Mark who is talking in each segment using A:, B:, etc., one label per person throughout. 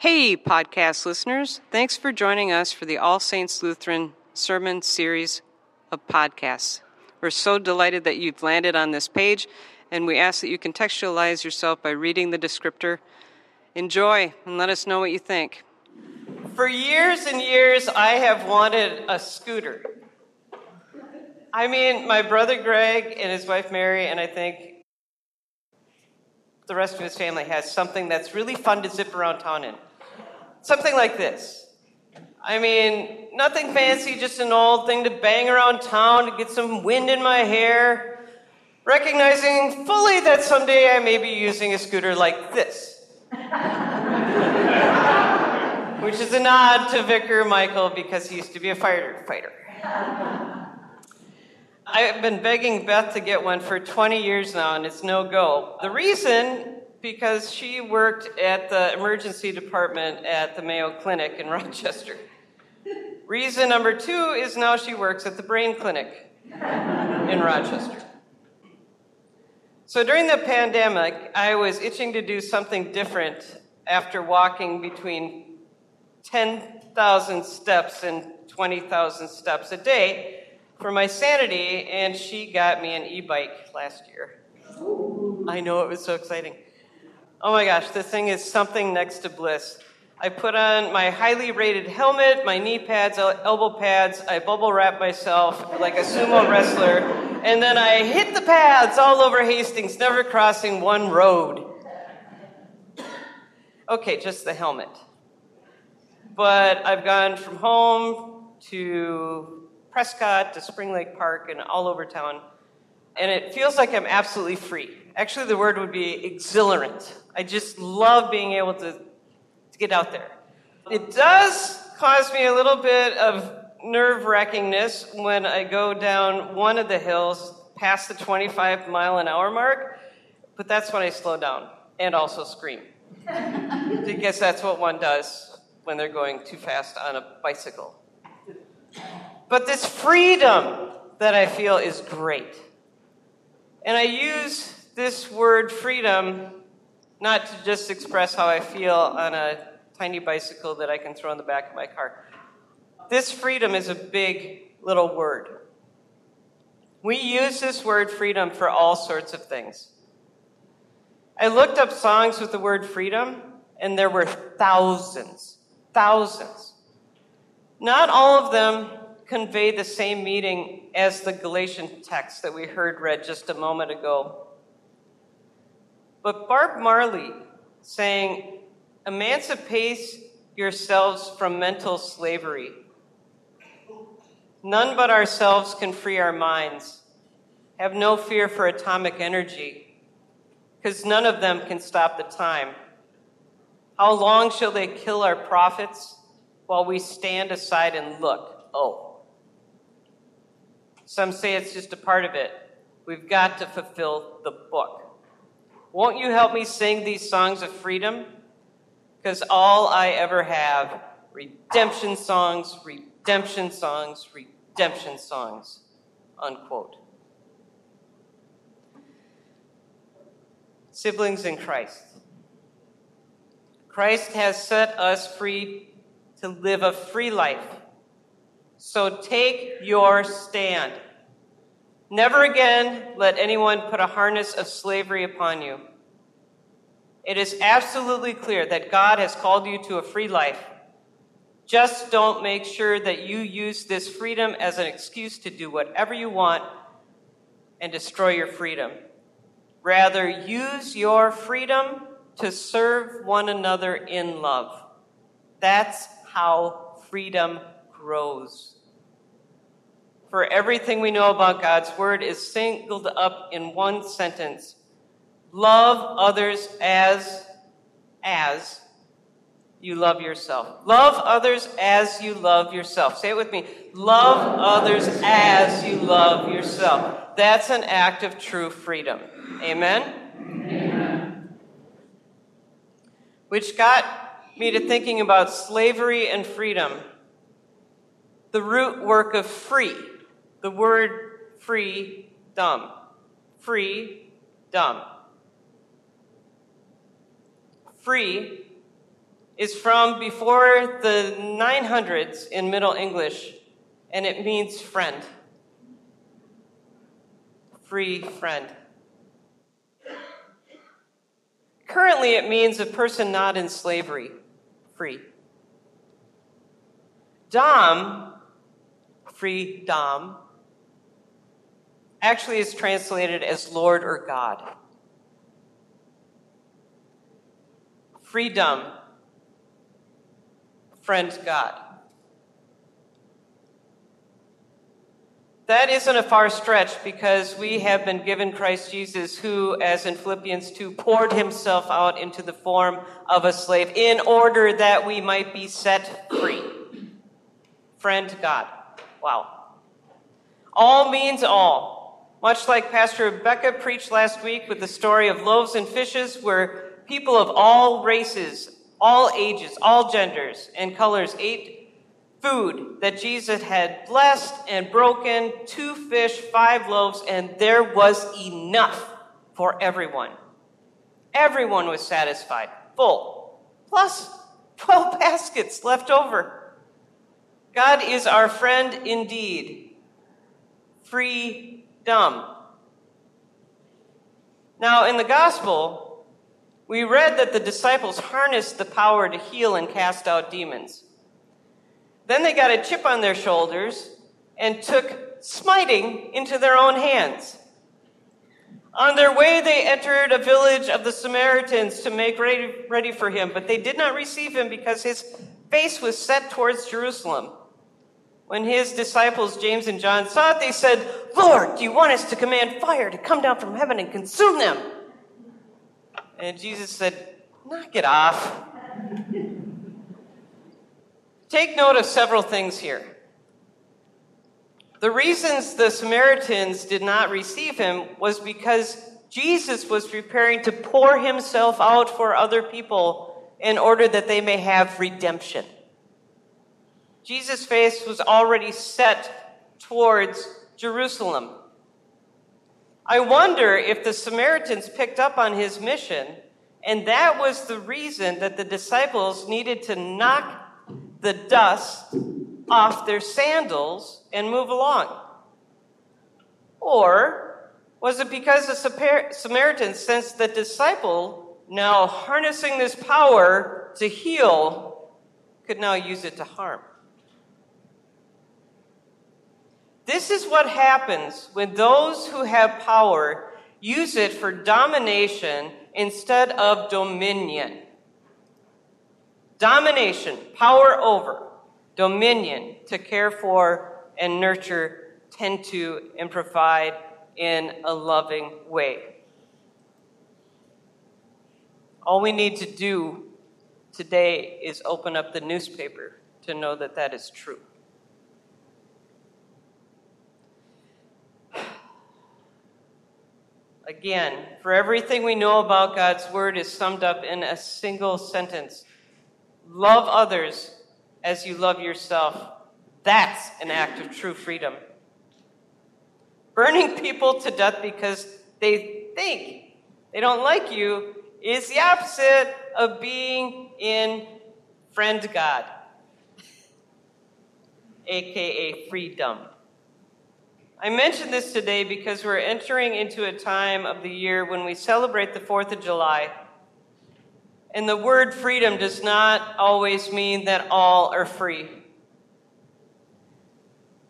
A: Hey, podcast listeners. Thanks for joining us for the All Saints Lutheran Sermon Series of podcasts. We're so delighted that you've landed on this page, and we ask that you contextualize yourself by reading the descriptor. Enjoy and let us know what you think.
B: For years and years, I have wanted a scooter. I mean, my brother Greg and his wife Mary, and I think the rest of his family has something that's really fun to zip around town in. Something like this. I mean, nothing fancy, just an old thing to bang around town to get some wind in my hair, recognizing fully that someday I may be using a scooter like this. Which is a nod to Vicar Michael because he used to be a firefighter. I've been begging Beth to get one for 20 years now, and it's no go. The reason, because she worked at the emergency department at the Mayo Clinic in Rochester. Reason number two is now she works at the brain clinic in Rochester. So during the pandemic, I was itching to do something different after walking between 10,000 steps and 20,000 steps a day for my sanity, and she got me an e bike last year. I know it was so exciting. Oh my gosh, this thing is something next to bliss. I put on my highly rated helmet, my knee pads, elbow pads, I bubble wrap myself like a sumo wrestler, and then I hit the pads all over Hastings, never crossing one road. Okay, just the helmet. But I've gone from home to Prescott to Spring Lake Park and all over town. And it feels like I'm absolutely free. Actually, the word would be exhilarant. I just love being able to, to get out there. It does cause me a little bit of nerve wrackingness when I go down one of the hills past the 25 mile an hour mark, but that's when I slow down and also scream. I guess that's what one does when they're going too fast on a bicycle. But this freedom that I feel is great. And I use this word freedom not to just express how I feel on a tiny bicycle that I can throw in the back of my car. This freedom is a big little word. We use this word freedom for all sorts of things. I looked up songs with the word freedom, and there were thousands, thousands. Not all of them convey the same meaning as the Galatian text that we heard read just a moment ago. But Bob Marley saying, Emancipate yourselves from mental slavery. None but ourselves can free our minds. Have no fear for atomic energy, because none of them can stop the time. How long shall they kill our prophets while we stand aside and look? Oh. Some say it's just a part of it. We've got to fulfill the book. Won't you help me sing these songs of freedom? Because all I ever have redemption songs, redemption songs, redemption songs. Unquote. Siblings in Christ. Christ has set us free to live a free life so take your stand. Never again let anyone put a harness of slavery upon you. It is absolutely clear that God has called you to a free life. Just don't make sure that you use this freedom as an excuse to do whatever you want and destroy your freedom. Rather, use your freedom to serve one another in love. That's how freedom grows. For everything we know about God's Word is singled up in one sentence love others as, as you love yourself. Love others as you love yourself. Say it with me. Love others as you love yourself. That's an act of true freedom. Amen? Amen. Which got me to thinking about slavery and freedom the root work of free, the word free, dumb. Free, dumb. Free is from before the 900s in Middle English, and it means friend. Free friend. Currently, it means a person not in slavery, free. Dom, free Dom, actually is translated as Lord or God. Freedom, friend God. That isn't a far stretch because we have been given Christ Jesus, who, as in Philippians 2, poured himself out into the form of a slave in order that we might be set free. Friend God. Wow. All means all. Much like Pastor Rebecca preached last week with the story of loaves and fishes, where people of all races, all ages, all genders, and colors ate food that Jesus had blessed and broken two fish, five loaves, and there was enough for everyone. Everyone was satisfied, full, plus 12 baskets left over. God is our friend indeed. Free dumb. Now, in the gospel, we read that the disciples harnessed the power to heal and cast out demons. Then they got a chip on their shoulders and took smiting into their own hands. On their way, they entered a village of the Samaritans to make ready, ready for him, but they did not receive him because his face was set towards Jerusalem. When his disciples, James and John, saw it, they said, Lord, do you want us to command fire to come down from heaven and consume them? And Jesus said, Knock it off. Take note of several things here. The reasons the Samaritans did not receive him was because Jesus was preparing to pour himself out for other people in order that they may have redemption. Jesus' face was already set towards Jerusalem. I wonder if the Samaritans picked up on his mission, and that was the reason that the disciples needed to knock the dust off their sandals and move along? Or was it because the Samaritans sensed the disciple now harnessing this power to heal could now use it to harm? This is what happens when those who have power use it for domination instead of dominion. Domination, power over, dominion, to care for and nurture, tend to, and provide in a loving way. All we need to do today is open up the newspaper to know that that is true. Again, for everything we know about God's Word is summed up in a single sentence Love others as you love yourself. That's an act of true freedom. Burning people to death because they think they don't like you is the opposite of being in friend God, aka freedom. I mention this today because we're entering into a time of the year when we celebrate the 4th of July and the word freedom does not always mean that all are free.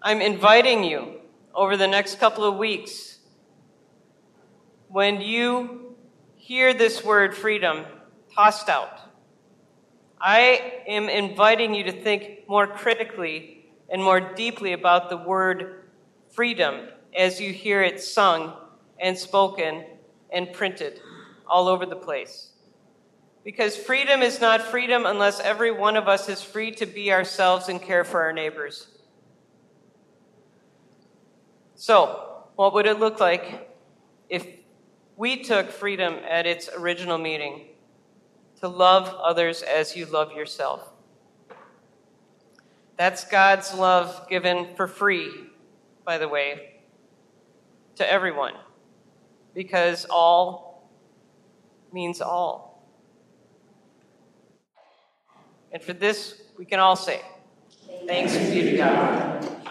B: I'm inviting you over the next couple of weeks, when you hear this word freedom tossed out, I am inviting you to think more critically and more deeply about the word freedom as you hear it sung and spoken and printed all over the place. Because freedom is not freedom unless every one of us is free to be ourselves and care for our neighbors. So, what would it look like if we took freedom at its original meaning to love others as you love yourself? That's God's love given for free, by the way, to everyone, because all means all. And for this, we can all say, Thanks be to God.